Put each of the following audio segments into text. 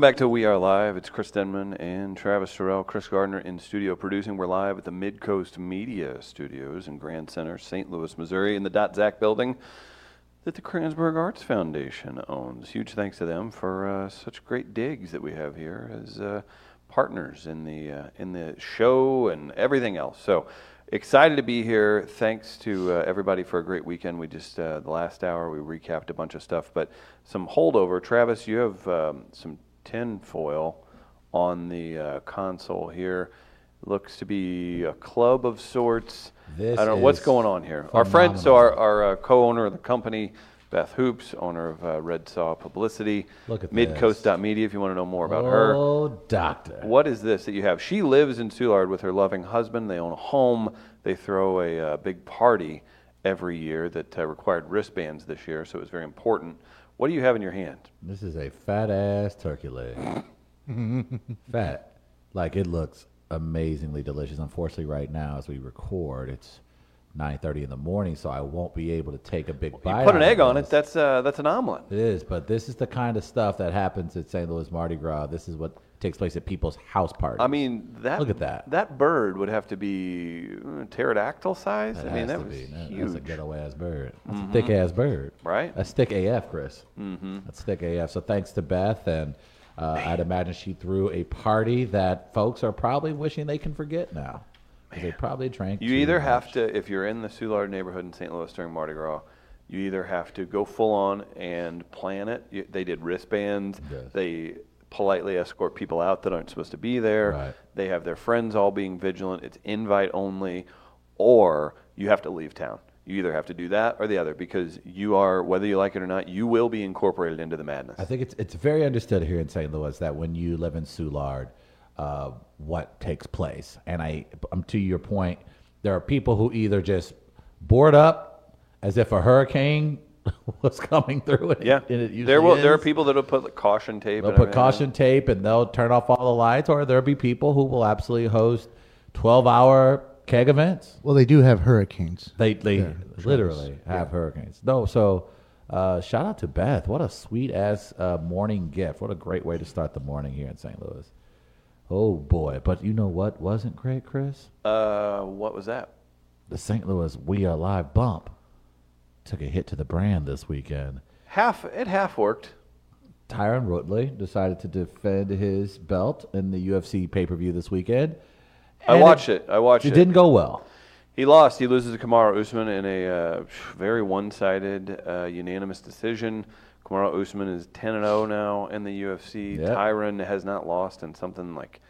Welcome back to We Are Live. It's Chris Denman and Travis Terrell, Chris Gardner in studio producing. We're live at the Midcoast Media Studios in Grand Center, St. Louis, Missouri, in the Dot Zack building that the Kranzberg Arts Foundation owns. Huge thanks to them for uh, such great digs that we have here as uh, partners in the uh, in the show and everything else. So excited to be here. Thanks to uh, everybody for a great weekend. We just uh, the last hour we recapped a bunch of stuff, but some holdover. Travis, you have um, some tin foil on the uh, console here. Looks to be a club of sorts. This I don't know what's going on here. Our friend, so our, our uh, co-owner of the company, Beth Hoops, owner of uh, Red Saw Publicity, Look at Midcoast.media. If you want to know more about her, Oh, doctor. what is this that you have? She lives in Soulard with her loving husband. They own a home. They throw a uh, big party every year that uh, required wristbands this year, so it was very important. What do you have in your hand? This is a fat ass turkey leg. fat. Like it looks amazingly delicious. Unfortunately, right now as we record, it's 9:30 in the morning, so I won't be able to take a big You bite. put an out of egg on this. it. That's uh, that's an omelet. It is, but this is the kind of stuff that happens at St. Louis Mardi Gras. This is what takes place at people's house parties. I mean, that Look at that. That bird would have to be uh, pterodactyl size. that I mean, that was be. That- That's a. Mm-hmm. ghetto ass bird. That's a thick ass bird. Right. That's thick AF, Chris. Mm-hmm. That's thick AF. So thanks to Beth, and uh, I'd imagine she threw a party that folks are probably wishing they can forget now. They probably drank. You either much. have to, if you're in the Soulard neighborhood in St. Louis during Mardi Gras, you either have to go full on and plan it. They did wristbands. Yes. They politely escort people out that aren't supposed to be there. Right. They have their friends all being vigilant. It's invite only, or you have to leave town. You either have to do that or the other because you are, whether you like it or not, you will be incorporated into the madness. I think it's it's very understood here in St. Louis that when you live in Soulard, uh, what takes place, and I, um, to your point, there are people who either just board up as if a hurricane was coming through. And it- yeah, and it there will. There are people that'll put like, caution tape. They'll and put everything. caution tape and they'll turn off all the lights, or there'll be people who will absolutely host twelve-hour keg events. Well, they do have hurricanes. They they There, literally have hurricanes. No, so uh, shout out to Beth. What a sweet ass uh, morning gift. What a great way to start the morning here in St. Louis. Oh boy, but you know what wasn't great, Chris? Uh, what was that? The St. Louis We Are Live bump took a hit to the brand this weekend. Half it half worked. Tyron Woodley decided to defend his belt in the UFC pay per view this weekend. I watched it. I watched It it. didn't go well. He lost. He loses to Kamaru Usman in a uh, very one-sided, uh, unanimous decision. Kamaru Usman is 10 and 0 now in the UFC. Yep. Tyron has not lost in something like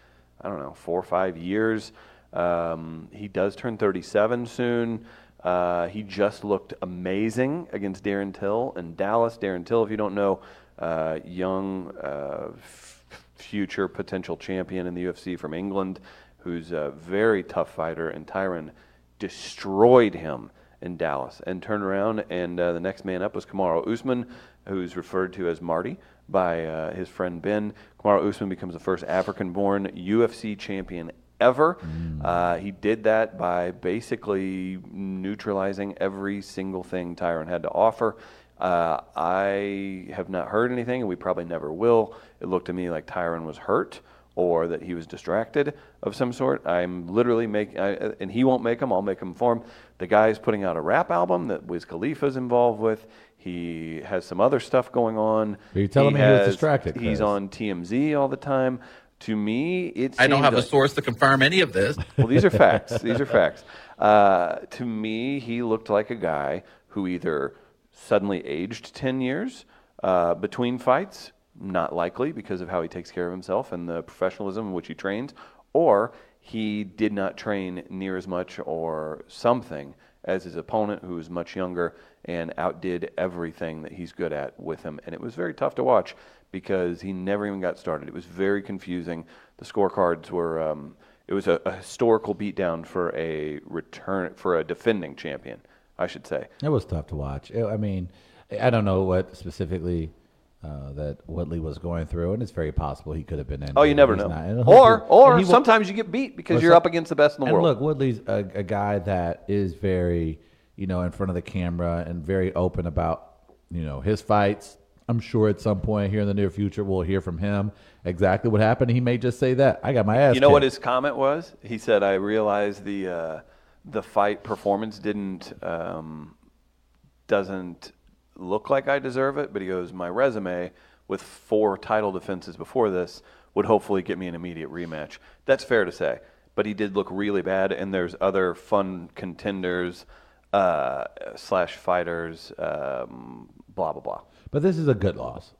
I don't know four or five years. Um, he does turn 37 soon. Uh, he just looked amazing against Darren Till in Dallas. Darren Till, if you don't know, uh, young uh, f- future potential champion in the UFC from England, who's a very tough fighter, and Tyron destroyed him in Dallas and turned around. And uh, the next man up was Kamaru Usman, who's referred to as Marty by uh, his friend Ben. Kamaru Usman becomes the first African-born UFC champion ever. Uh, he did that by basically neutralizing every single thing Tyron had to offer. Uh, I have not heard anything, and we probably never will. It looked to me like Tyron was hurt or that he was distracted of some sort. I'm literally making, and he won't make them. I'll make them for him. The guy's putting out a rap album that Wiz Khalifa's involved with. He has some other stuff going on. Are You're telling me he was has- distracted, He's Chris. on TMZ all the time. To me, it I don't have a source to confirm any of this. well, these are facts. These are facts. Uh, to me, he looked like a guy who either suddenly aged 10 years uh, between fights, not likely because of how he takes care of himself and the professionalism in which he trains, or he did not train near as much or something as his opponent, who was much younger and outdid everything that he's good at with him. And it was very tough to watch because he never even got started. It was very confusing. The scorecards were. Um, it was a, a historical beatdown for a return for a defending champion, I should say. It was tough to watch. I I mean, I don't know what specifically uh, that Woodley was going through, and it's very possible he could have been. in. Oh, you never know. not. Or or will- sometimes you get beat because you're up against the best in the and world. look, Woodley's a, a guy that is very, you know, in front of the camera and very open about, you know, his fights. I'm sure at some point here in the near future we'll hear from him exactly what happened. He may just say that I got my ass. You know what his comment was? He said, "I realized the uh, the fight performance didn't um, doesn't look like I deserve it, but he goes, my resume with four title defenses before this would hopefully get me an immediate rematch. That's fair to say, but he did look really bad, and there's other fun contenders uh, slash fighters, um, blah blah blah. But this is a good loss,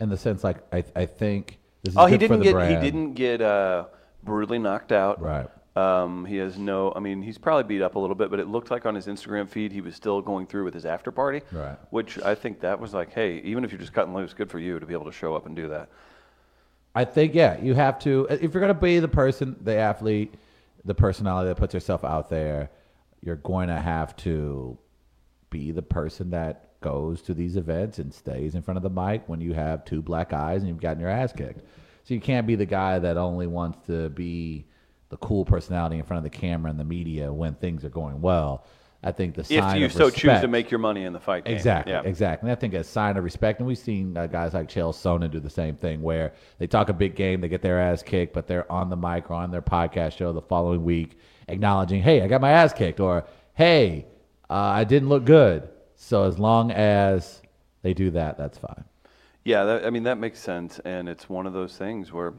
in the sense like I I think this is Oh, he good for didn't the get brand. he didn't get uh, brutally knocked out. Right. Um, he has no. I mean, he's probably beat up a little bit, but it looked like on his Instagram feed he was still going through with his after party. Right. Which I think that was like, hey, even if you're just cutting loose, good for you to be able to show up and do that. I think yeah, you have to if you're gonna be the person, the athlete, the personality that puts yourself out there, you're going to have to be the person that goes to these events and stays in front of the mic when you have two black eyes and you've gotten your ass kicked. So you can't be the guy that only wants to be the cool personality in front of the camera and the media when things are going well. I think the If you so choose to make your money in the fight game. Exactly, Yeah. exactly. And I think a sign of respect, and we've seen uh, guys like Chael Sonnen do the same thing, where they talk a big game, they get their ass kicked, but they're on the mic or on their podcast show the following week, acknowledging, "Hey, I got my ass kicked," or "Hey, uh, I didn't look good." So as long as they do that, that's fine. Yeah, that, I mean that makes sense, and it's one of those things where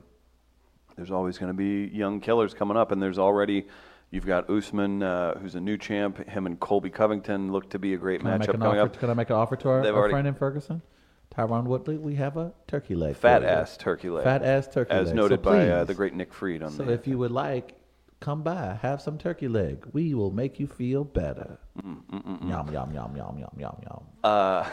there's always going to be young killers coming up, and there's already you've got Usman, uh, who's a new champ. Him and Colby Covington look to be a great Can matchup coming offer? up. Can I make an offer to our, our already- friend in Ferguson, Tyron Woodley? We have a turkey leg. Fat ass turkey leg, Fat ass turkey as leg. As noted So by uh, the great Nick Freed on So the. if you would like, come by, have some turkey leg. We will make you feel better. Mm, Yum yum yum yum yum yum yum. Uh,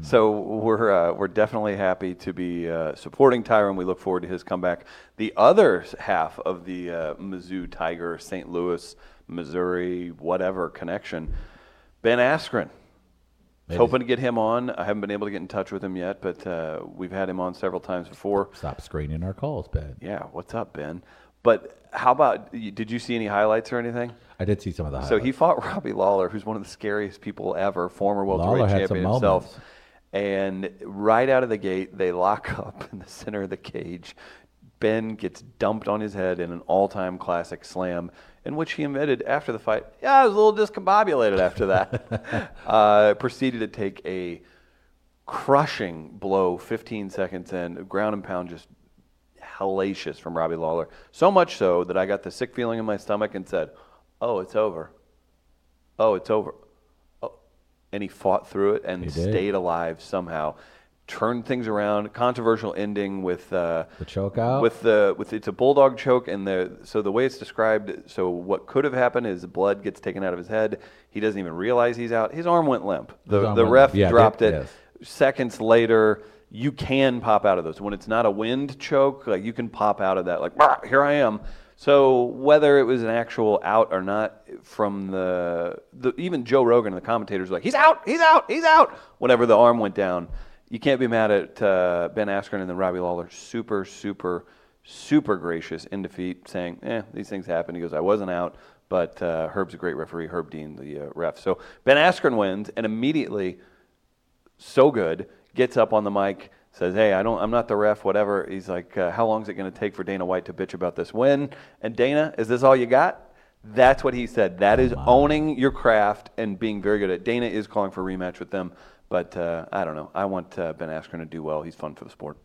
so we're uh, we're definitely happy to be uh, supporting Tyron. We look forward to his comeback. The other half of the uh, Mizzou Tiger, St. Louis, Missouri, whatever connection, Ben Askren. Maybe. Hoping to get him on. I haven't been able to get in touch with him yet, but uh, we've had him on several times before. Stop screening our calls, Ben. Yeah, what's up, Ben? But how about? Did you see any highlights or anything? I did see some of the So he fought Robbie Lawler, who's one of the scariest people ever, former welterweight Lawler had some champion himself. And right out of the gate, they lock up in the center of the cage. Ben gets dumped on his head in an all-time classic slam, in which he admitted after the fight, "Yeah, I was a little discombobulated after that." uh, proceeded to take a crushing blow 15 seconds in, ground and pound just hellacious from Robbie Lawler. So much so that I got the sick feeling in my stomach and said, "Oh, it's over. Oh, it's over." Oh. And he fought through it and stayed alive somehow. Turned things around. Controversial ending with uh, The choke out? With the with it's a bulldog choke and the so the way it's described. So what could have happened is blood gets taken out of his head. He doesn't even realize he's out. His arm went limp. The the ref. Yeah, dropped they- it yes. seconds later, you can pop out of those. When it's not a wind choke, like you can pop out of that. Like "Bah, here I am. So whether it was an actual out or not, from the, the even Joe Rogan and the commentators were like he's out, he's out, he's out. Whenever the arm went down, you can't be mad at uh, Ben Askren and then Robbie Lawler. Super, super, super gracious in defeat, saying, "Eh, these things happen." He goes, "I wasn't out." But uh, Herb's a great referee, Herb Dean, the uh, ref. So Ben Askren wins, and immediately so good, gets up on the mic, says, "Hey, I don't, I'm not the ref, whatever." He's like, uh, "How long is it going to take for Dana White to bitch about this win?" And Dana, is this all you got? That's what he said. That is owning your craft and being very good at. it. Dana is calling for a rematch with them, but uh, I don't know. I want uh, Ben Askren to do well. He's fun for the sport.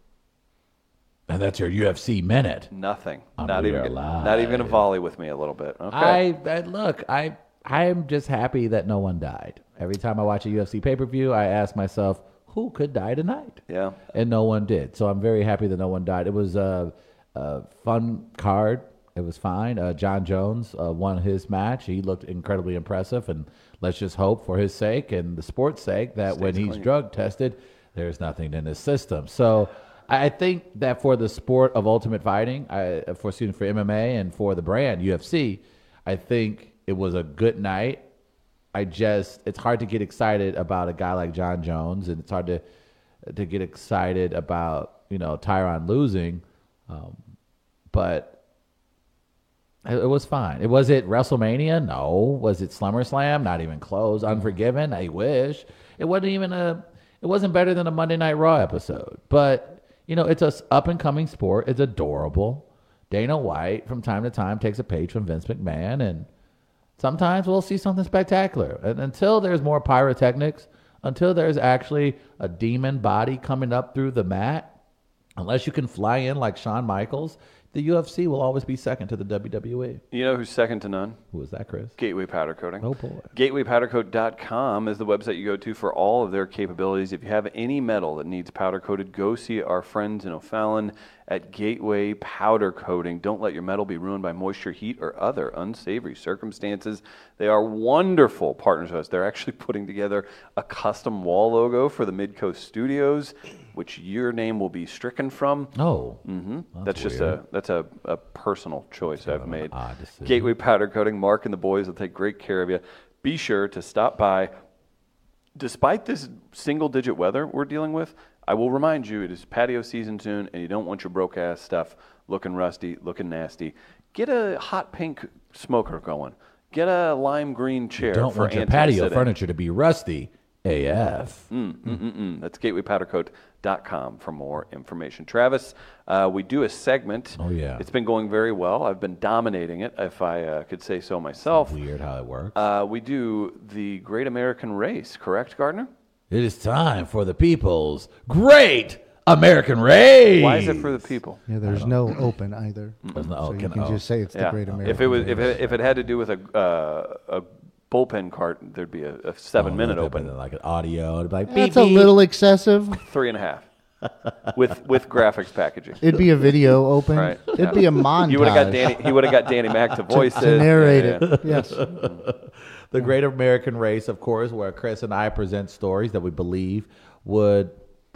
and that's your UFC minute. Nothing. I'm not even. here Not even a volley with me a little bit. Okay. I, I look, I I am just happy that no one died. Every time I watch a UFC pay per view, I ask myself, who could die tonight? yeah. and no one did. So I'm very happy that no one died. It was a, a fun card. It was fine. Uh, Jon Jones uh, won his match. He looked incredibly impressive, and let's just hope for his sake and the sport's sake that when he's clean. drug tested, there's nothing in his system. So I think that for the sport of ultimate fighting, I, for student for MMA and for the brand UFC, I think it was a good night. I just it's hard to get excited about a guy like Jon Jones, and it's hard to to get excited about you know Tyron losing, um, but it, it was fine. It was it WrestleMania? No. Was it SummerSlam? Not even close. Unforgiven? I wish it wasn't even a. It wasn't better than a Monday Night Raw episode, but you know, it's a up and coming sport. It's adorable. Dana White from time to time takes a page from Vince McMahon, and sometimes we'll see something spectacular. And until there's more pyrotechnics, until there's actually a demon body coming up through the mat, unless you can fly in like Shawn Michaels, the UFC will always be second to the WWE. You know who's second to none? Who is that, Chris? Gateway Powder Coating. Oh, boy. GatewayPowderCoat.com is the website you go to for all of their capabilities. If you have any metal that needs powder coated, go see our friends in O'Fallon at Gateway Powder Coating. Don't let your metal be ruined by moisture, heat, or other unsavory circumstances. They are wonderful partners of us. They're actually putting together a custom wall logo for the Midcoast Studios, which your name will be stricken from. Oh, hmm That's That's, just a that's a, a personal choice I've made. Gateway Powder Coating. Mark and the boys will take great care of you. Be sure to stop by. Despite this single-digit weather we're dealing with, I will remind you it is patio season soon, and you don't want your broke ass stuff looking rusty, looking nasty. Get a hot pink smoker going. Get a lime green chair don't for want your patio furniture to be rusty. AF. Mm-mm-mm. That's gatewaypowdercoat.com for more information. Travis, uh, we do a segment. Oh, yeah. It's been going very well. I've been dominating it, if I uh, could say so myself. Weird how it works. Uh, we do the Great American Race, correct, Gardner? It is time for the people's great American race. Why is it for the people? Yeah, there's no open either. There's no- so you can- can oh. just say it's the Yeah. Great American. If it was, if it, if it had to do with a uh, a bullpen cart, there'd be a, a seven-minute Oh, open, like an audio. It'd be like, That's beep, a beep. little excessive. three and a half, with with graphics packaging. It'd be a video open. Right. It'd yeah. be a montage. You would have got Danny. He would have got Danny Mac to voice to it. narrate Yeah, yeah. it. Yes. The Great American Race, of course, where Chris and I present stories that we believe would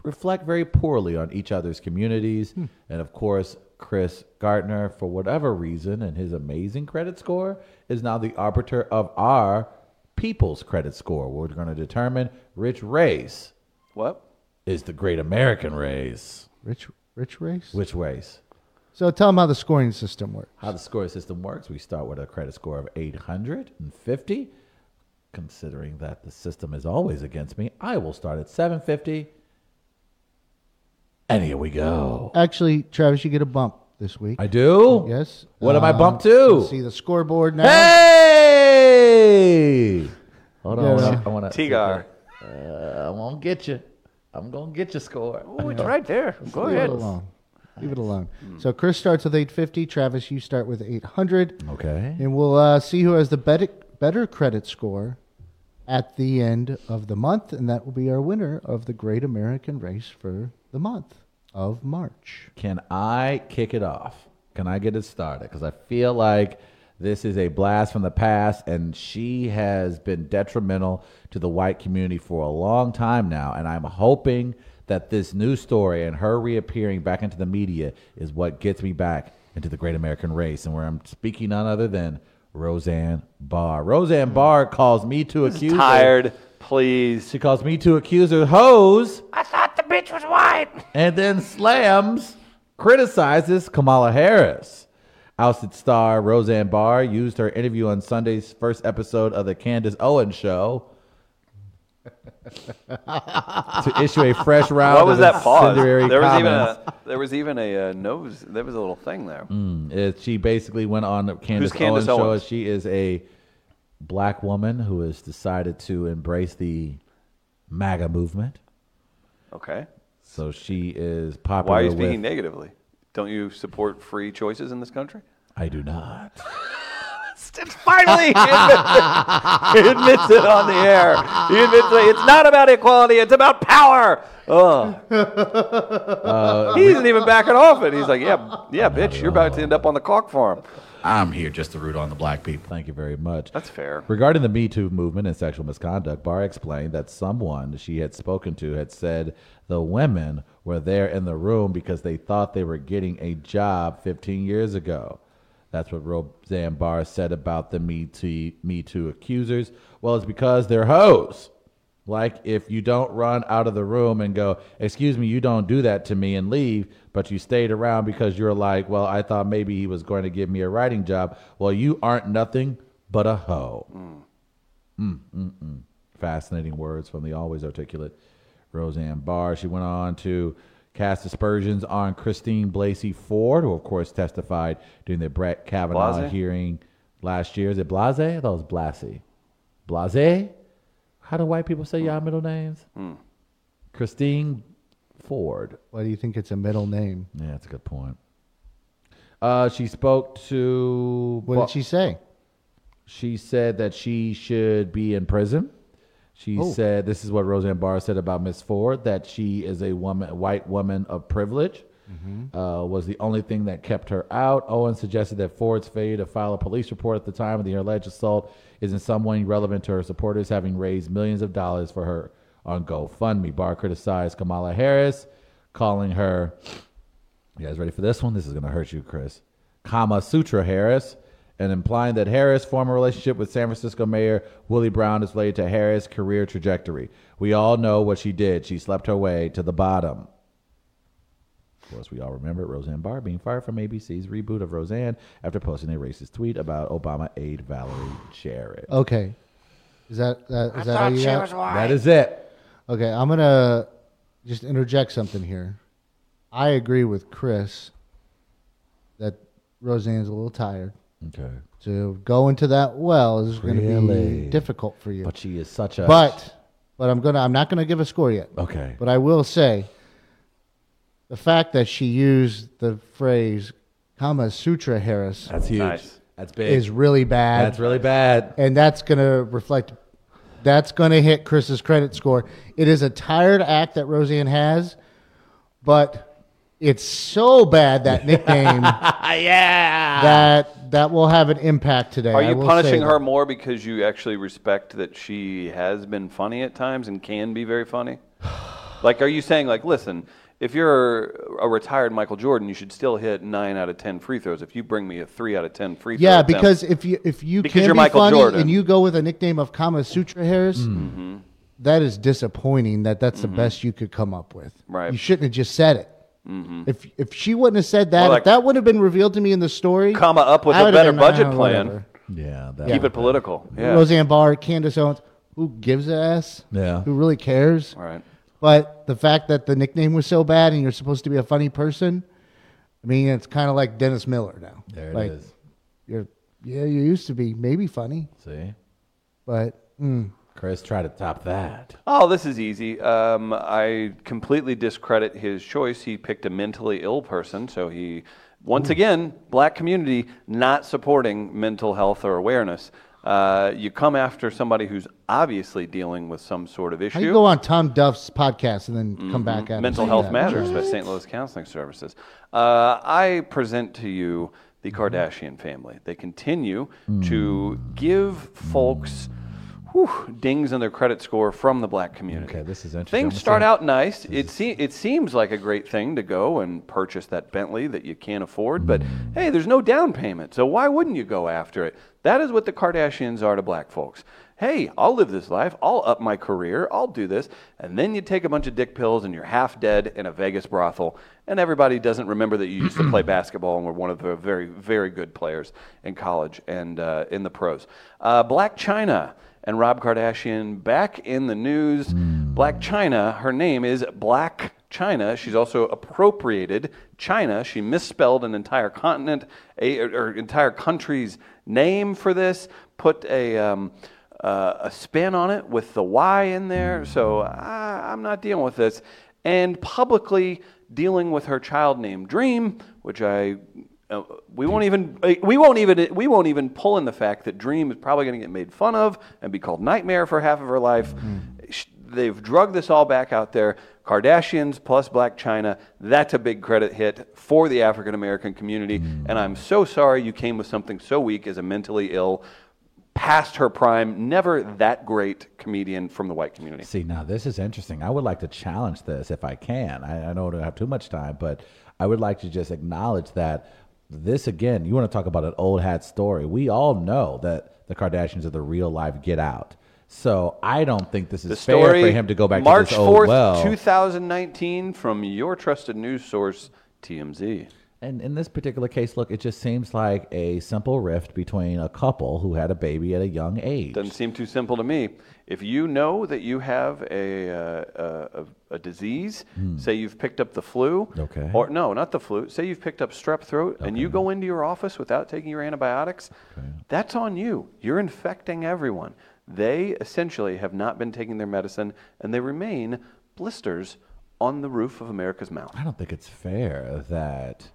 reflect very poorly on each other's communities. Hmm. And of course, Chris Gardner, for whatever reason, and his amazing credit score, is now the arbiter of our people's credit score. We're going to determine which race What? is the Great American Race. Rich, rich race. Which race? So tell them how the scoring system works. How the scoring system works, we start with a credit score of 850. Considering that the system is always against me, I will start at 750. And here we go. Actually, Travis, you get a bump this week. I do? yes. What am I Um, bumped to? let's See the scoreboard now. Hey! Hold on. I Yeah. I want to. Tigar. Uh, I'm going to get you. I'm going to get your score. Oh, it's right there. Go ahead. Leave ahead. it alone. Leave it alone. So Chris starts with 850. Travis, you start with 800. Okay. And we'll uh, see who has the better, better credit score at the end of the month. And that will be our winner of the Great American Race for the month of March. Can I kick it off? Can I get it started? Because I feel like this is a blast from the past, and she has been detrimental to the white community for a long time now. And I'm hoping that this news story and her reappearing back into the media is what gets me back into the great American race, and where I'm speaking none other than Roseanne Barr. Roseanne Barr calls me to accuse her- Tired, please. She calls me to accuse her hoes I thought the bitch was white. and then slams, criticizes Kamala Harris. Ousted star Roseanne Barr used her interview on Sunday's first episode of the Candace Owens show to issue a fresh round What was of that pause? There was even comments. a there was even a uh, nose. There was a little thing there. Mm, it- she basically went on the Candace, Candace Owens, Owens? show. She is a black woman who has decided to embrace the MAGA movement. Okay. So she is popular. Why are you with- negatively? Don't you support free choices in this country? I do not. It's finally he admits, it. He admits it on the air. He admits it. It's not about equality. It's about power. Oh. Uh, he isn't even backing off it. He's like, yeah, yeah, bitch, you're about to end up on the cock farm. I'm here just to root on the black people. Thank you very much. That's fair. Regarding the Me Too movement and sexual misconduct, Barr explained that someone she had spoken to had said the women were there in the room because they thought they were getting a job 15 years ago. That's what Roseanne Barr said about the Me Too, Me Too accusers. Well, it's because they're hoes. Like if you don't run out of the room and go, "Excuse me, you don't do that to me," and leave, but you stayed around because you're like, "Well, I thought maybe he was going to give me a writing job." Well, you aren't nothing but a hoe. Mm, mm, mm. Fascinating words from the always articulate Roseanne Barr. She went on to cast aspersions on Christine Blasey Ford, who of course testified during the Brett Kavanaugh Blasey? hearing last year. Is it Blase? I thought it was Blasey. Blase? How do white people say y'all middle names? Christine Ford. Why do you think it's a middle name? Yeah, that's a good point. Uh, she spoke to. What did she say? She said that she should be in prison. She Oh. said this is what Roseanne Barr said about Miss Ford that she is a woman, white woman of privilege. Uh, was the only thing that kept her out. Owen suggested that Ford's failure to file a police report at the time of the alleged assault is in some way relevant to her supporters having raised millions of dollars for her on GoFundMe. Barr criticized Kamala Harris, calling her you guys ready for this one? This is going to hurt you, Chris. Kama Sutra Harris, and implying that Harris' former relationship with San Francisco Mayor Willie Brown is related to Harris' career trajectory. We all know what she did. She slept her way to the bottom. Of course, we all remember Roseanne Barr being fired from ABC's reboot of Roseanne after posting a racist tweet about Obama aide Valerie Jarrett. Okay. Is that, that is that all you got? That is it. Okay, I'm gonna just interject something here. I agree with Chris that Roseanne's a little tired. Okay. To go into that well is going to Really? be difficult for you. But she is such a. But but I'm gonna I'm not gonna give a score yet. Okay. But I will say the fact that she used the phrase Kama Sutra Harris That's huge. Nice. That's big. is really bad. That's really bad. and that's going to reflect that's going to hit Chris's credit score. It is a tired act that Roseanne has, but it's so bad that nickname yeah. that that will have an impact today. Are you punishing her that. more because you actually respect that she has been funny at times and can be very funny? like, are you saying, like, listen, if you're a retired Michael Jordan, you should still hit nine out of ten free throws. If you bring me a three out of ten free throw, Yeah, attempt- because if you if you Because can you're be Michael funny Jordan. and you go with a nickname of Kama Sutra Harris, Mm-hmm. that is disappointing. That that's the best you could come up with. Right. You shouldn't have just said it. If if she wouldn't have said that, Well, if that would have been revealed to me in the story, Comma up with I a better been, budget "Ah, plan." whatever." Yeah. That keep it political. Yeah, Roseanne Barr, Candace Owens, who gives a s? Yeah. Who really cares? All right. But the fact that the nickname was so bad and you're supposed to be a funny person, I mean, it's kind of like Dennis Miller now. There it like, is. You're, yeah, you used to be maybe funny, See? but mm, Chris, try to top that. Oh, this is easy. Um, I completely discredit his choice. He picked a mentally ill person, so he, once again, black community not supporting mental health or awareness. Uh, you come after somebody who's obviously dealing with some sort of issue. how you go on Tom Duff's podcast and then come back at Mm-hmm. Mental him? Health Yeah. Matters by St. Louis Counseling Services. Uh, I present to you the Kardashian family. They continue to give folks whew, dings in their credit score from the black community. Okay, this is interesting. Things start out nice. It, se- it seems like a great thing to go and purchase that Bentley that you can't afford, but hey, there's no down payment, so why wouldn't you go after it? That is what the Kardashians are to black folks. Hey, I'll live this life. I'll up my career. I'll do this. And then you take a bunch of dick pills and you're half dead in a Vegas brothel, and everybody doesn't remember that you used to play basketball and were one of the very, very good players in college and uh, in the pros. Uh, Blac Chyna and Rob Kardashian back in the news. Blac Chyna, her name is Blac Chyna. She's also appropriated China. She misspelled an entire continent, a, or, entire country's name for this, put a. Um, uh, a spin on it with the Y in there, so I, I'm not dealing with this. And publicly dealing with her child named Dream, which I Uh, we won't even uh, we won't even we won't even pull in the fact that Dream is probably going to get made fun of and be called Nightmare for half of her life. Hmm. Sh- They've drugged this all back out there. Kardashians plus Blac Chyna. That's a big credit hit for the African American community. Hmm. And I'm so sorry you came with something so weak as a mentally ill, past her prime, never that great comedian from the white community. See, now this is interesting. I would like to challenge this if I can. I I don't have too much time, but I would like to just acknowledge that this, again, you want to talk about an old hat story. We all know that the Kardashians are the real life get out. So I don't think this is The fair story, for him to go back March to this old 4th, well. 2019, from your trusted news source, TMZ. And in this particular case, look, it just seems like a simple rift between a couple who had a baby at a young age. Doesn't seem too simple to me. If you know that you have a uh, a, a disease, say you've picked up the flu, Hmm. Okay. or no, not the flu. Say you've picked up strep throat, and you go into your office without taking your antibiotics, that's on you. You're infecting everyone. They essentially have not been taking their medicine, and they remain blisters on the roof of America's mouth. I don't think it's fair that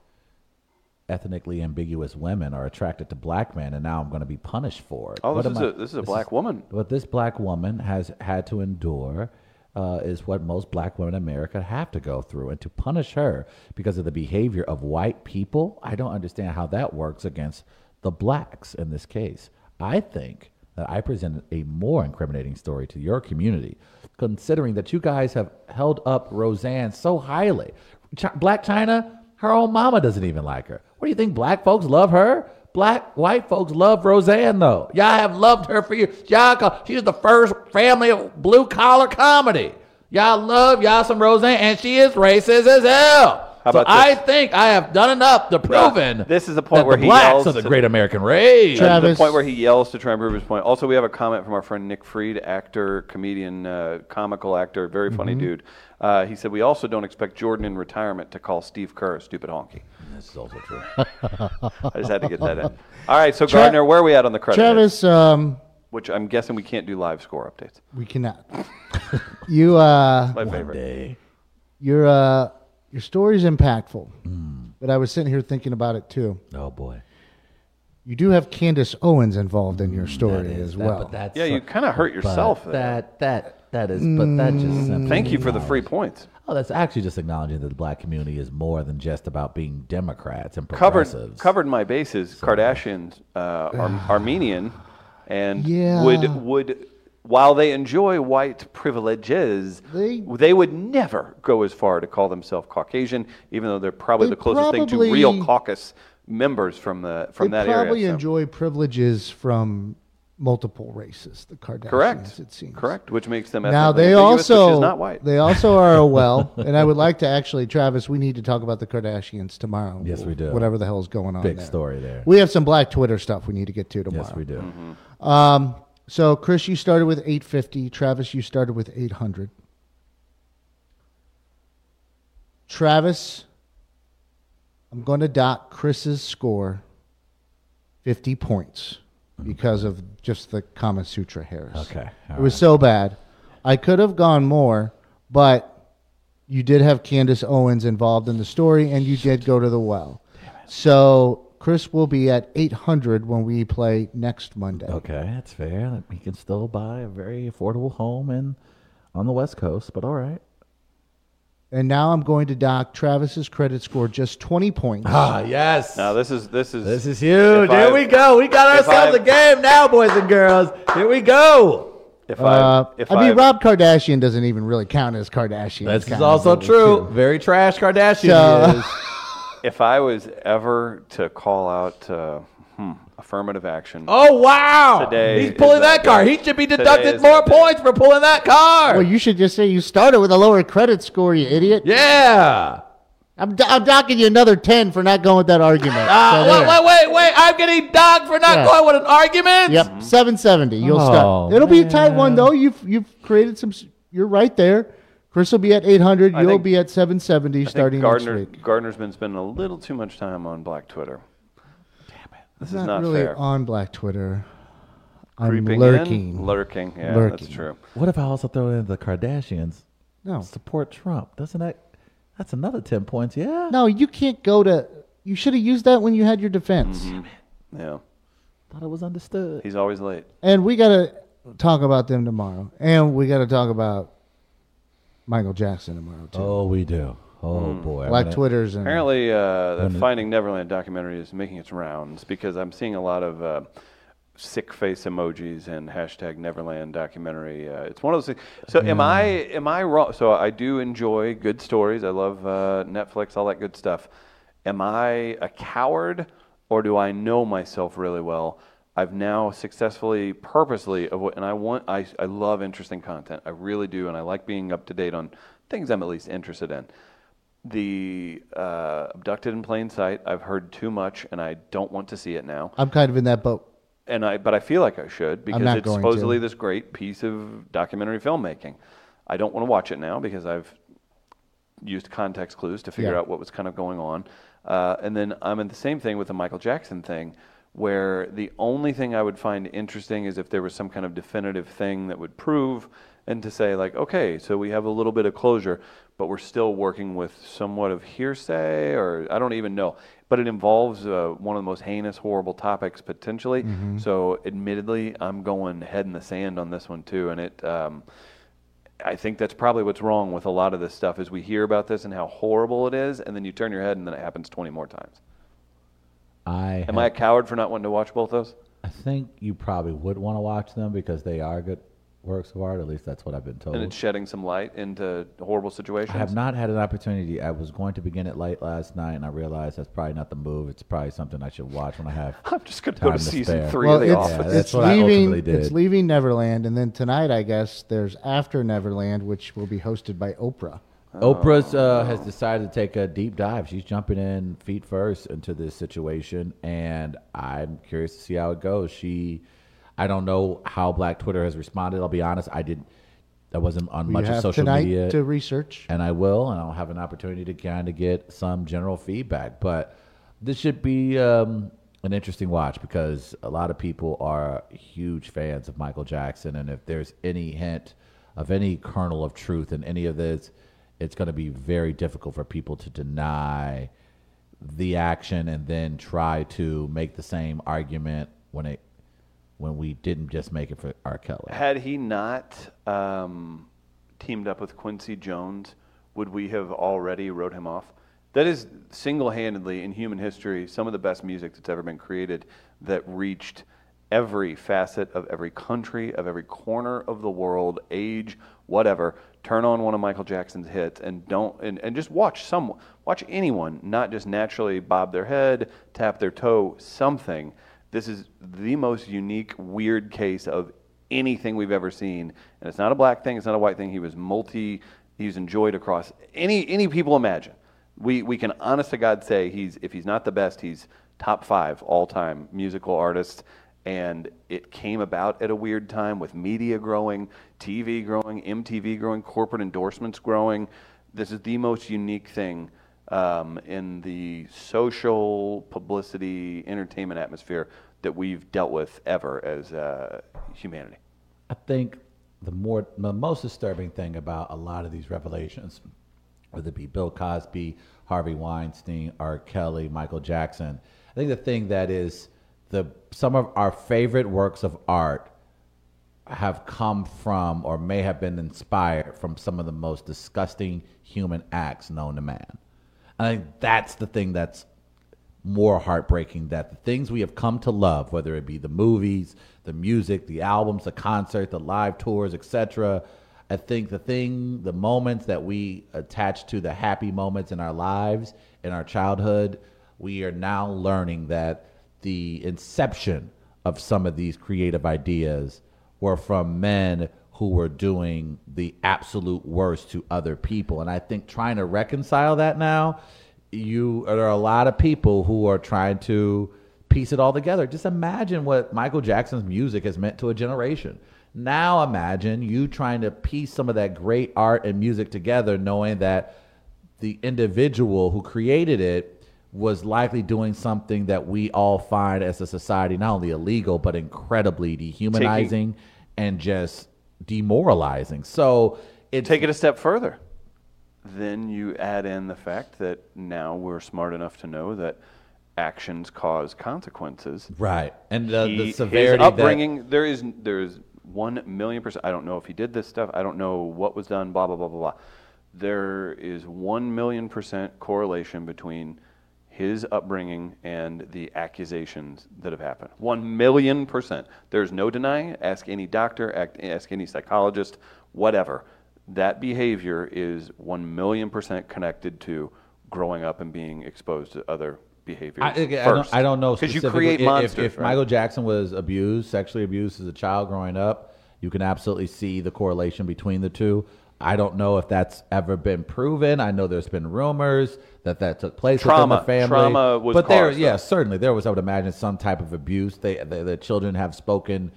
ethnically ambiguous women are attracted to black men, and now I'm going to be punished for it. Oh, What this is I- a this is a black woman. What this black woman has had to endure uh, is what most black women in America have to go through. And to punish her because of the behavior of white people, I don't understand how that works against the blacks in this case. I think that I presented a more incriminating story to your community, considering that you guys have held up Roseanne so highly. Ch- Blac Chyna, her own mama doesn't even like her. What do you think? Black folks love her? Black white folks love Roseanne though. Y'all have loved her for years. Y'all she's the first family of blue collar comedy. Y'all love y'all some Roseanne, and she is racist as hell. How so about I this? think I have done enough to proven. this is the point that where the he blacks yells are the to- great American race. Tra- At the Travis- point where he yells to try and prove his point. Also, we have a comment from our friend Nick Freed, actor, comedian, uh, comical actor, very funny Mm-hmm. dude. Uh, he said, We also don't expect Jordan in retirement to call Steve Kerr a stupid honky. This is also true. I just had to get that in. All right, so Tra- Gardner, where are we at on the credit? hits? Travis, um, Which I'm guessing we can't do live score updates. we cannot. you uh, My One favorite. day. your uh, your story's impactful, Hmm. but I was sitting here thinking about it too. Oh boy. You do have Candace Owens involved in your story That is- as that- well. but that's Yeah, you kind of hurt yourself there. That that that is. But that just Thank you for the free points. Oh, that's actually just acknowledging that the black community is more than just about being Democrats and Covered, progressives. covered my bases. Kardashians uh, are Armenian, and Yeah. would would while they enjoy white privileges, They- they would never go as far to call themselves Caucasian, even though they're probably They the closest thing to real caucus members from the from they that probably area. so- enjoy privileges from multiple races. The Kardashians, correct, it seems. correct, which makes them Now they ambiguous, which also is not white. they also are a well, and I would like to actually, Travis. We need to talk about the Kardashians tomorrow. Yes, we do. Whatever the hell's going on. Big there. story there. We have some Black Twitter stuff we need to get to tomorrow. yes, we do. Mm-hmm. Um, so Chris, you started with 850. Travis, you started with 800. Travis, I'm going to dock Chris's score 50 points because of just the Kama Sutra Harris. Okay, all it was so bad. I could have gone more, but you did have Candace Owens involved in the story, and you did go to the well. So Chris will be at 800 when we play next Monday. Okay, that's fair. That He can still buy a very affordable home in on the West Coast, but all right. And now I'm going to dock Travis's credit score just 20 points. Ah, yes. now this is this is This is huge. Here I- we go. We got ourselves I- a game now, boys and girls. Here we go. If Uh, I if I I mean, I Rob Kardashian doesn't even really count as Kardashian. This Kind is also true. too. Very trash Kardashian So- he is. if I was ever to call out uh, hmm, affirmative action, Oh wow! Today He's pulling that that card. day. He should be deducted more that day. points for pulling that card. Well, you should just say you started with a lower credit score, you idiot. yeah. I'm, do- I'm docking you another 10 for not going with that argument. Uh, So wait, wait, wait, wait! I'm getting docked for not Yeah. going with an argument. Yep, 770. You'll Oh, start. It'll be a tight one though. You've you've created some. You're right there. Chris will be at 800. I You'll think- be at 770 I starting Gardner, next week. Gardner's been spending a little too much time on Black Twitter. Damn it. This I'm is not, not really fair. on Black Twitter. I'm Creeping lurking. in, lurking. Yeah, Lurking. that's true. What if I also throw in the Kardashians No, support Trump? Doesn't that? That's another ten points. Yeah. no, you can't go to. You should have used that when you had your defense. Mm-hmm. Yeah, Thought it was understood. he's always late. And we got to talk about them tomorrow. And we got to talk about Michael Jackson tomorrow too. Oh, we do. Oh Mm. boy. I'm Black gonna- Twitters and Apparently, uh, the When it- Finding Neverland documentary is making its rounds because I'm seeing a lot of uh, sick face emojis and hashtag Neverland documentary. Uh, it's one of those things. So am I? Am I wrong? So I do enjoy good stories. I love uh, Netflix, all that good stuff. Am I a coward, or do I know myself really well? I've now successfully, purposely, and I want. I, I love interesting content. I really do, and I like being up to date on things I'm at least interested in. the uh, Abducted in Plain Sight. I've heard too much, and I don't want to see it now. I'm kind of in that boat. And I, but I feel like I should because it's supposedly to. this great piece of documentary filmmaking. I don't want to watch it now because I've used context clues to figure Yeah. out what was kind of going on. Uh, and then I'm in the same thing with the Michael Jackson thing, where the only thing I would find interesting is if there was some kind of definitive thing that would prove and to say, like, okay, so we have a little bit of closure, but we're still working with somewhat of hearsay, or I don't even know. But it involves uh, one of the most heinous, horrible topics potentially. So, admittedly, I'm going head in the sand on this one too. And it, um, I think that's probably what's wrong with a lot of this stuff is we hear about this and how horrible it is, and then you turn your head and then it happens 20 more times. I Am I a coward for not wanting to watch both of those? I think you probably would want to watch them because they are good works of art. At least that's what I've been told. And it's shedding some light into horrible situations. I have not had an opportunity. I was going to begin it late last night, and I realized that's probably not the move. It's probably something I should watch when I have. I'm just going to go to to season spare. three well, of The it's, Office. Yeah, that's it's what I leaving. ultimately did. It's leaving Neverland, and then tonight, I guess there's After Neverland, which will be hosted by Oprah. Oprah's uh, has decided to take a deep dive. She's jumping in feet first into this situation, and I'm curious to see how it goes. She, I don't know how Black Twitter has responded. I'll be honest, I did. I wasn't on much of social tonight media, to research. and I will, and I'll have an opportunity to kind of get some general feedback. But this should be um, an interesting watch because a lot of people are huge fans of Michael Jackson, and if there's any hint of any kernel of truth in any of this, it's going to be very difficult for people to deny the action and then try to make the same argument when it when we didn't just make it for R. Kelly. Had he not um, teamed up with Quincy Jones, would we have already wrote him off? That is single handedly in human history some of the best music that's ever been created that reached every facet of every country, of every corner of the world, age, whatever. Turn on one of Michael Jackson's hits and don't and, and just watch some watch anyone not just naturally bob their head, tap their toe, something. This is the most unique, weird case of anything we've ever seen. And it's not a black thing, it's not a white thing. He was multi he was enjoyed across any any people imagine. We we can honest to God say he's if he's not the best, he's top five all time musical artist. And it came about at a weird time with media growing, TV growing, MTV growing, corporate endorsements growing. This is the most unique thing um, in the social publicity entertainment atmosphere that we've dealt with ever as uh, humanity. I think the more the most disturbing thing about a lot of these revelations, whether it be Bill Cosby, Harvey Weinstein, R. Kelly, Michael Jackson, I think the thing that is the some of our favorite works of art have come from or may have been inspired from some of the most disgusting human acts known to man. I think that's the thing that's more heartbreaking that the things we have come to love, whether it be the movies, the music, the albums, the concert, the live tours, etc. I think the thing, the moments that we attach to the happy moments in our lives, in our childhood, we are now learning that the inception of some of these creative ideas were from men who were doing the absolute worst to other people. And I think trying to reconcile that now, you there are a lot of people who are trying to piece it all together. Just imagine what Michael Jackson's music has meant to a generation. Now imagine you trying to piece some of that great art and music together, knowing that the individual who created it was likely doing something that we all find as a society not only illegal but incredibly dehumanizing and just demoralizing. So it's Take it a step further. Then you add in the fact that now we're smart enough to know that actions cause consequences. right, and the, He- the his severity that upbringing, there is there is one million percent. I don't know if he did this stuff. I don't know what was done. Blah blah blah blah blah. There is one million percent correlation between his upbringing and the accusations that have happened. One million percent. There's no denying. Ask any doctor. Ask, ask any psychologist. Whatever. That behavior is one million percent connected to growing up and being exposed to other behaviors. I, I, don't, I don't know because you create if- monsters. If, if right? Michael Jackson was abused, sexually abused as a child growing up, you can absolutely see the correlation between the two. I don't know if that's ever been proven. I know there's been rumors that that took place Trauma. within the family. Trauma was but there, yeah, certainly there was. I would imagine some type of abuse. They, they the children have spoken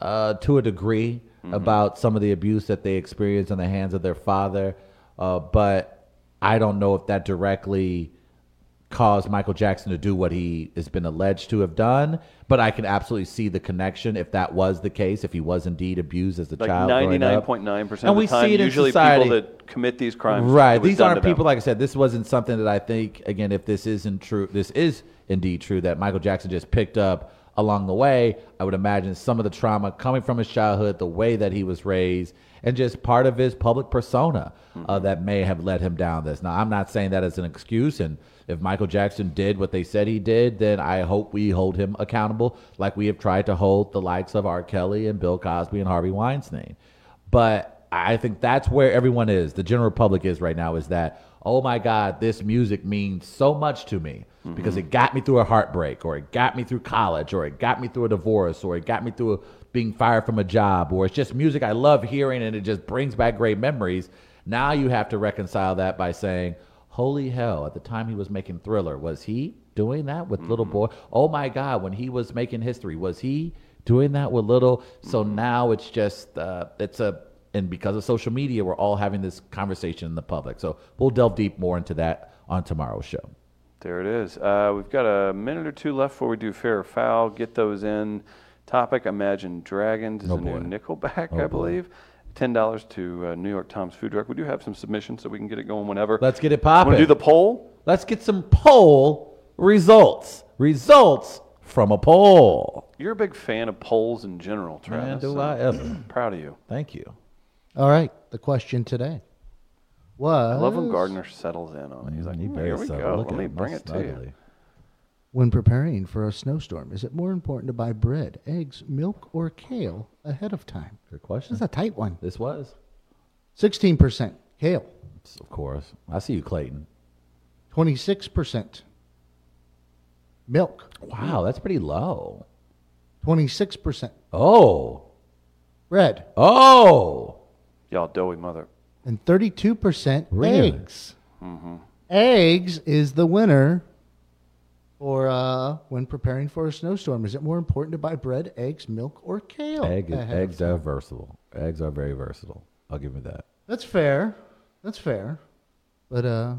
uh, to a degree Mm-hmm. about some of the abuse that they experienced in the hands of their father, uh, but I don't know if that directly caused Michael Jackson to do what he has been alleged to have done. But I can absolutely see the connection if that was the case, if he was indeed abused as a Like child. ninety nine point nine percent And of we the time, see it in usually people that commit these crimes. Right. These aren't to them. people, like I said, this wasn't something that I think, again, if this isn't true, this is indeed true, that Michael Jackson just picked up along the way. I would imagine some of the trauma coming from his childhood, the way that he was raised, and just part of his public persona uh, that may have led him down this. Now, I'm not saying that as an excuse. And if Michael Jackson did what they said he did, then I hope we hold him accountable like we have tried to hold the likes of R. Kelly and Bill Cosby and Harvey Weinstein. But I think that's where everyone is. The general public is right now. Is that oh my God, this music means so much to me because it got me through a heartbreak, or it got me through college, or it got me through a divorce, or it got me through a, being fired from a job, or it's just music I love hearing and it just brings back great memories. Now you have to reconcile that by saying, holy hell, at the time he was making Thriller, was he doing that with Little Boy? Oh my God, when he was making History, was he doing that with Little? So now it's just, uh, it's a, and because of social media, we're all having this conversation in the public. So we'll delve deep more into that on tomorrow's show. There it is. Uh, we've got a minute or two left before we do fair or foul. Get those in. Topic: Imagine Dragons is Oh, a new. Nickelback, Oh, I boy. believe. Ten dollars to uh, New York Times Food Truck. We do have some submissions, so we can get it going whenever. Let's get it Want popping. do the poll? Let's get some poll results. Results from a poll. You're a big fan of polls in general, Travis. Man, do so I ever. Proud of you. Thank you. All right. The question today was I love when Gardner settles in on it. He's like, He "Hmm, here we go. Look Let at me bring it to you. Snuggly. when preparing for a snowstorm, is it more important to buy bread, eggs, milk, or kale ahead of time? Good question. is a tight one. This was, 16% kale, of course. I see you, Clayton. 26% milk, Wow, that's pretty low. 26% Oh, bread, oh. Y'all doughy mother. and 32% Really? eggs. Mm-hmm. Eggs is the winner for uh, when preparing for a snowstorm. Is it more important to buy bread, eggs, milk, or kale? Egg, ahead of eggs are versatile. Eggs are very versatile. I'll give you that. That's fair. That's fair. But uh,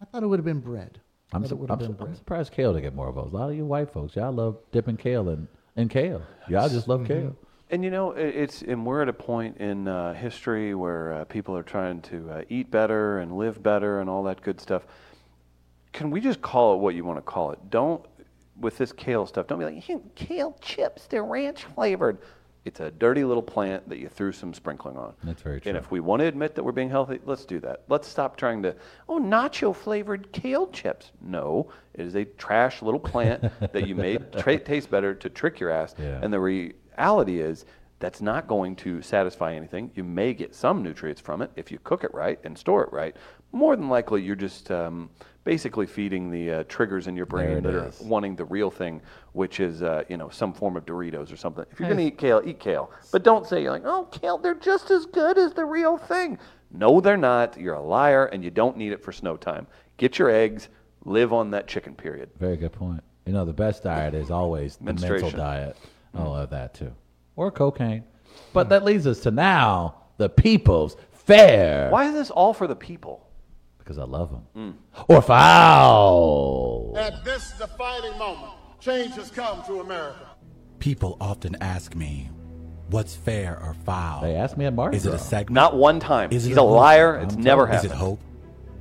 I thought it would have been bread. I'm, su- I'm, have su- been I'm surprised kale to get more votes. A lot of you white folks, y'all love dipping kale in, in kale. Y'all just love kale. And you know, it's and we're at a point in uh, history where uh, people are trying to uh, eat better and live better and all that good stuff. Can we just call it what you want to call it? Don't with this kale stuff. Don't be like "Hmm, kale chips. They're ranch flavored. It's a dirty little plant that you threw some sprinkling on. That's very true. And if we want to admit that we're being healthy, let's do that. Let's stop trying to, oh, nacho flavored kale chips. No, it is a trash little plant that you made tra- taste better to trick your ass. Yeah. And the reality is that's not going to satisfy anything. You may get some nutrients from it if you cook it right and store it right. More than likely, you're just um, basically feeding the uh, triggers in your brain that is. are wanting the real thing, which is uh, you know some form of Doritos or something. If you're going to eat kale, eat kale, but don't say you're like, oh, kale, they're just as good as the real thing. No, they're not. You're a liar, and you don't need it for snow time. Get your eggs. Live on that chicken. Period. Very good point. You know, the best diet is always the mental diet. I love that too. Or cocaine. But that leads us to now the people's fair. Why is this all for the people? Because I love them. Mm. Or foul. At this defining moment, change has come to America. People often ask me, what's fair or foul? They asked me at Mardi Is it a Gras. segment? Not one time. Is it He's a a hoax? liar. I'm It's telling never you. Is it happened. hope?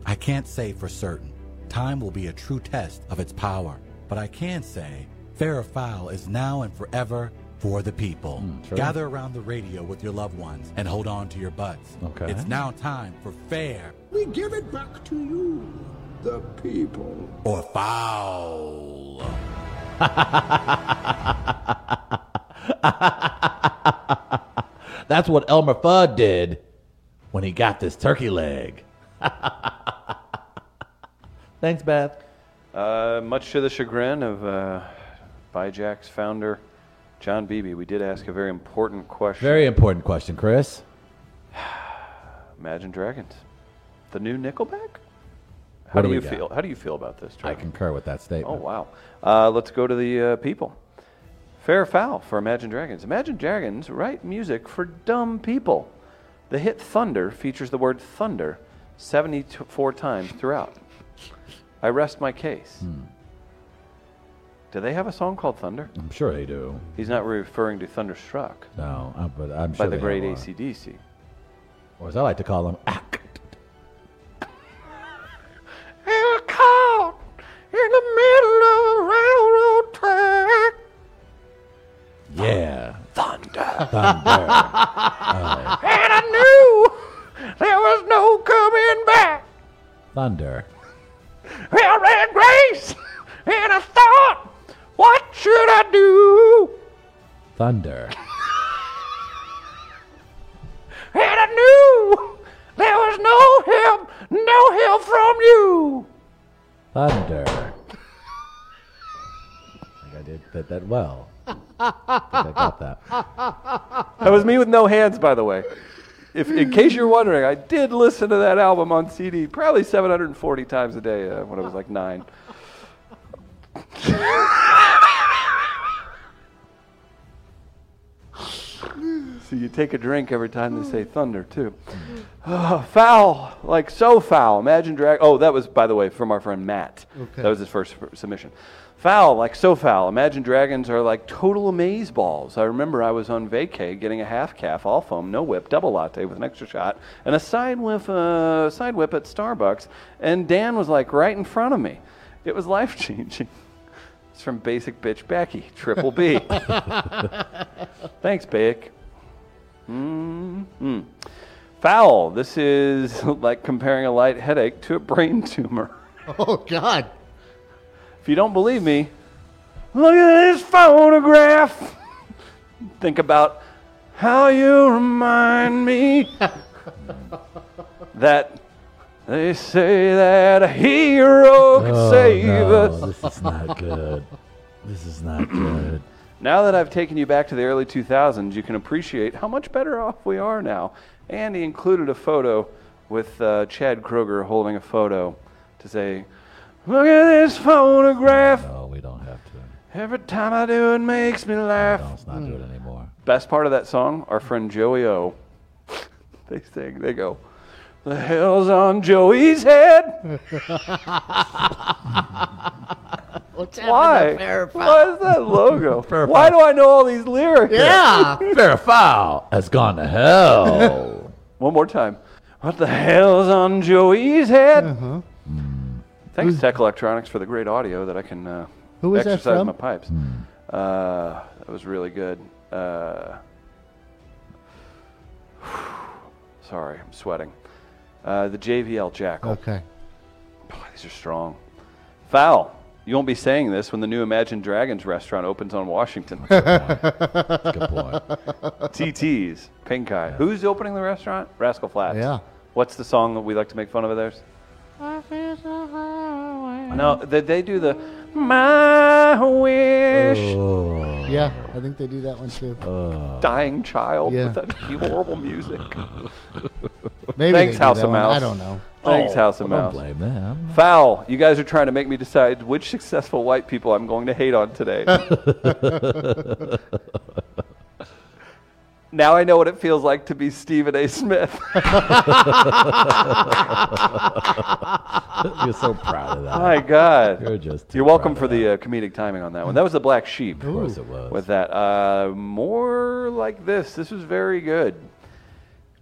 I can't say for certain. Time will be a true test of its power. But I can say, fair or foul is now and forever for the people. Mm. Gather around the radio with your loved ones and hold on to your butts. Okay. It's now time for fair We give it back to you, the people. or foul. That's what Elmer Fudd did when he got this turkey leg. Thanks, Beth. Uh, much to the chagrin of uh, Bijack's founder, John Beebe, we did ask a very important question. Very important question, Chris. Imagine Dragons, the new Nickelback. How do do you feel? How do you feel about this? I concur with that statement. Oh wow. Uh, let's go to the uh, people. Fair foul for Imagine Dragons. Imagine Dragons write music for dumb people. The hit Thunder features the word thunder 74 times throughout. I rest my case. Hmm. Do they have a song called Thunder? I'm sure they do. He's not referring to Thunderstruck No, uh, but I'm sure by the they great have one. ACDC. Or as I like to call them, act. caught in the middle of a railroad track. Yeah. Thunder. Thunder. And I knew there was no coming back. Thunder. I ran grace, Thunder. And I knew there was no help, no help from you. Thunder. I think I did that, that well. I think I got that. That was me with no hands, by the way. If, in case you're wondering, I did listen to that album on CD probably 740 times a day uh, when I was like nine. Take a drink every time they say thunder, too. Ah, foul, like so foul. Imagine drag. Oh, that was, by the way, from our friend Matt. Okay. That was his first submission. Foul, like so foul. Imagine Dragons are like total amaze balls. I remember I was on vacay getting a half calf, all foam, no whip, double latte with an extra shot, and a side whip, uh, side whip at Starbucks, and Dan was like right in front of me. It was life changing. It's from Basic Bitch Becky, Triple B. Thanks, Bake. Mm-hmm. Foul. This is like comparing a light headache to a brain tumor. Oh God. If you don't believe me, look at this photograph. Think about how you remind me that they say that a hero could Oh, save no, us. this is not good. This is not good. Now that I've taken you back to the early 2000s, you can appreciate how much better off we are now. And he included a photo with uh, Chad Kroeger holding a photo to say, Look at this photograph. No, we don't have to. Every time I do, it makes me laugh. No, let's not do it anymore. Best part of that song, our friend Joey O. they sing, they go, The hell's on Joey's head? What's Why? Why is that logo? Why do I know all these lyrics? Yeah. Fair foul has gone to hell. One more time. What the hell's on Joey's head? Uh-huh. Thanks, Tech Electronics, for the great audio that I can uh, Who was that exercise from? my pipes. Uh, that was really good. Uh, sorry, I'm sweating. Uh, the JVL Jackal. Okay. Boy, these are strong. Foul. You won't be saying this when the new Imagine Dragons restaurant opens on Washington. Good point. TT's, Pink Eye. Who's opening the restaurant? Rascal Flatts. Yeah. What's the song that we like to make fun of of theirs? No, they, they do the My Wish Oh, Yeah, I think they do that one too. Dying Child Yeah. with that horrible music. Maybe Thanks, they House that of one. Mouse. I don't know. Thanks, House of well, Mouse. don't blame them. Foul. You guys are trying to make me decide which successful white people I'm going to hate on today. now I know what it feels like to be Stephen A. Smith. You're so proud of that. My God. You're just. too You're welcome proud for of the uh, comedic timing on that one. That was the Black Sheep. Of course it was. With that, uh, more like this. This was very good.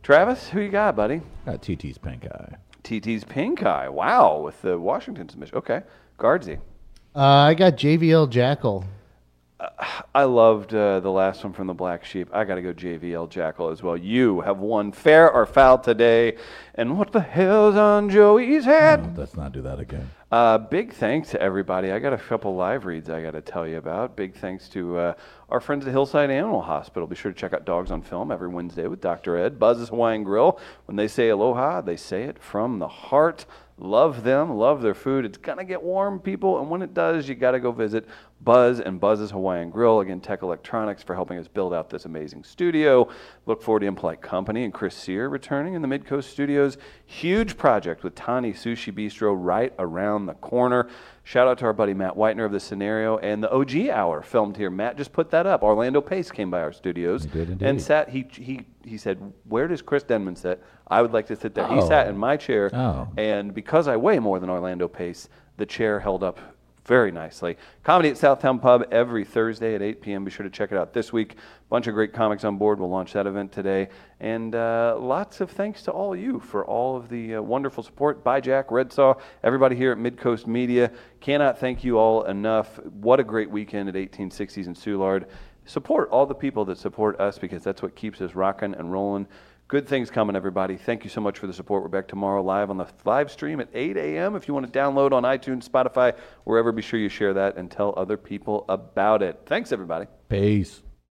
Travis, who you got, buddy? Got TT's pink eye. TT's Pink Eye. Wow, with the Washington submission. Okay, Guardsy. Uh, I got JVL Jackal. I loved uh, the last one from the Black Sheep. I got to go JVL Jackal as well. You have won fair or foul today. And what the hell's on Joey's head? No, let's not do that again. Uh, big thanks to everybody. I got a couple live reads I got to tell you about. Big thanks to uh, our friends at Hillside Animal Hospital. Be sure to check out Dogs on Film every Wednesday with Dr. Ed. Buzz's Hawaiian Grill. When they say aloha, they say it from the heart. Love them, love their food. It's going to get warm, people, and when it does, you got to go visit Buzz and Buzz's Hawaiian Grill. Again, Tech Electronics for helping us build out this amazing studio. Look forward to Impolite Company and Chris Sear returning in the Midcoast Studios. Huge project with Tani Sushi Bistro right around the corner. Shout out to our buddy Matt Whitener of the Scenario and the OG Hour filmed here. Matt just put that up. Orlando Pace came by our studios He and sat. He he he said, "Where does Chris Denman sit? I would like to sit there." He Oh. sat in my chair, Oh. and because I weigh more than Orlando Pace, the chair held up very nicely. Comedy at Southtown Pub every Thursday at 8 p.m. Be sure to check it out this week. Bunch of great comics on board. We'll launch that event today. And uh, lots of thanks to all you for all of the uh, wonderful support. Bye, Jack, Red Saw, everybody here at Midcoast Media. Cannot thank you all enough. What a great weekend at 1860s in Soulard. Support all the people that support us because that's what keeps us rocking and rolling. Good things coming, everybody. Thank you so much for the support. We're back tomorrow live on the live stream at 8 a.m. If you want to download on iTunes, Spotify, wherever, be sure you share that and tell other people about it. Thanks, everybody. Peace.